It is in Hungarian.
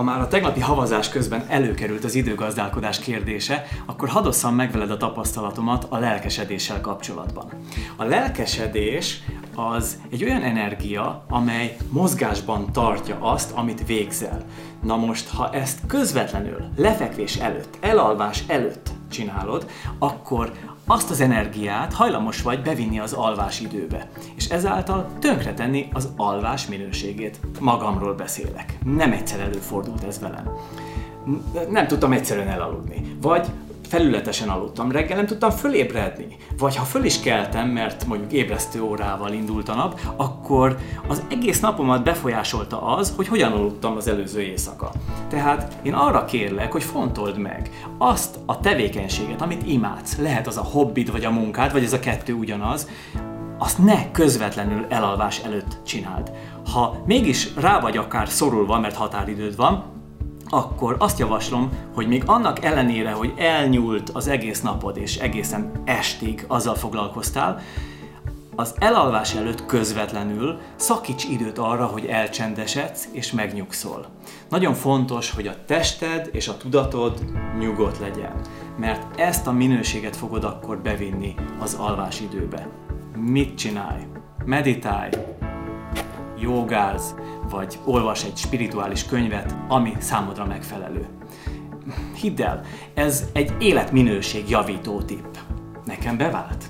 Ha már a tegnapi havazás közben előkerült az időgazdálkodás kérdése, akkor hadd meg veled a tapasztalatomat a lelkesedéssel kapcsolatban. A lelkesedés az egy olyan energia, amely mozgásban tartja azt, amit végzel. Na most, ha ezt közvetlenül, lefekvés előtt, elalvás előtt csinálod, akkor azt az energiát hajlamos vagy bevinni az alvás időbe, és ezáltal tönkretenni az alvás minőségét. Magamról beszélek. Nem egyszer előfordult ez velem. Nem tudtam egyszerűen elaludni. Vagy felületesen aludtam, reggel nem tudtam fölébredni. Vagy ha föl is keltem, mert mondjuk ébresztő órával indult a nap, akkor az egész napomat befolyásolta az, hogy hogyan aludtam az előző éjszaka. Tehát én arra kérlek, hogy fontold meg azt a tevékenységet, amit imádsz. Lehet az a hobbid, vagy a munkád, vagy ez a kettő ugyanaz, azt ne közvetlenül elalvás előtt csináld. Ha mégis rá vagy akár szorulva, mert határidőd van, akkor azt javaslom, hogy még annak ellenére, hogy elnyúlt az egész napod és egészen estig azzal foglalkoztál, az elalvás előtt közvetlenül szakíts időt arra, hogy elcsendesedsz és megnyugszol. Nagyon fontos, hogy a tested és a tudatod nyugodt legyen, mert ezt a minőséget fogod akkor bevinni az alvás időbe. Mit csinálj? Meditálj, jogáz, vagy olvas egy spirituális könyvet, ami számodra megfelelő. Hidd el, ez egy életminőség javító tipp. Nekem bevált.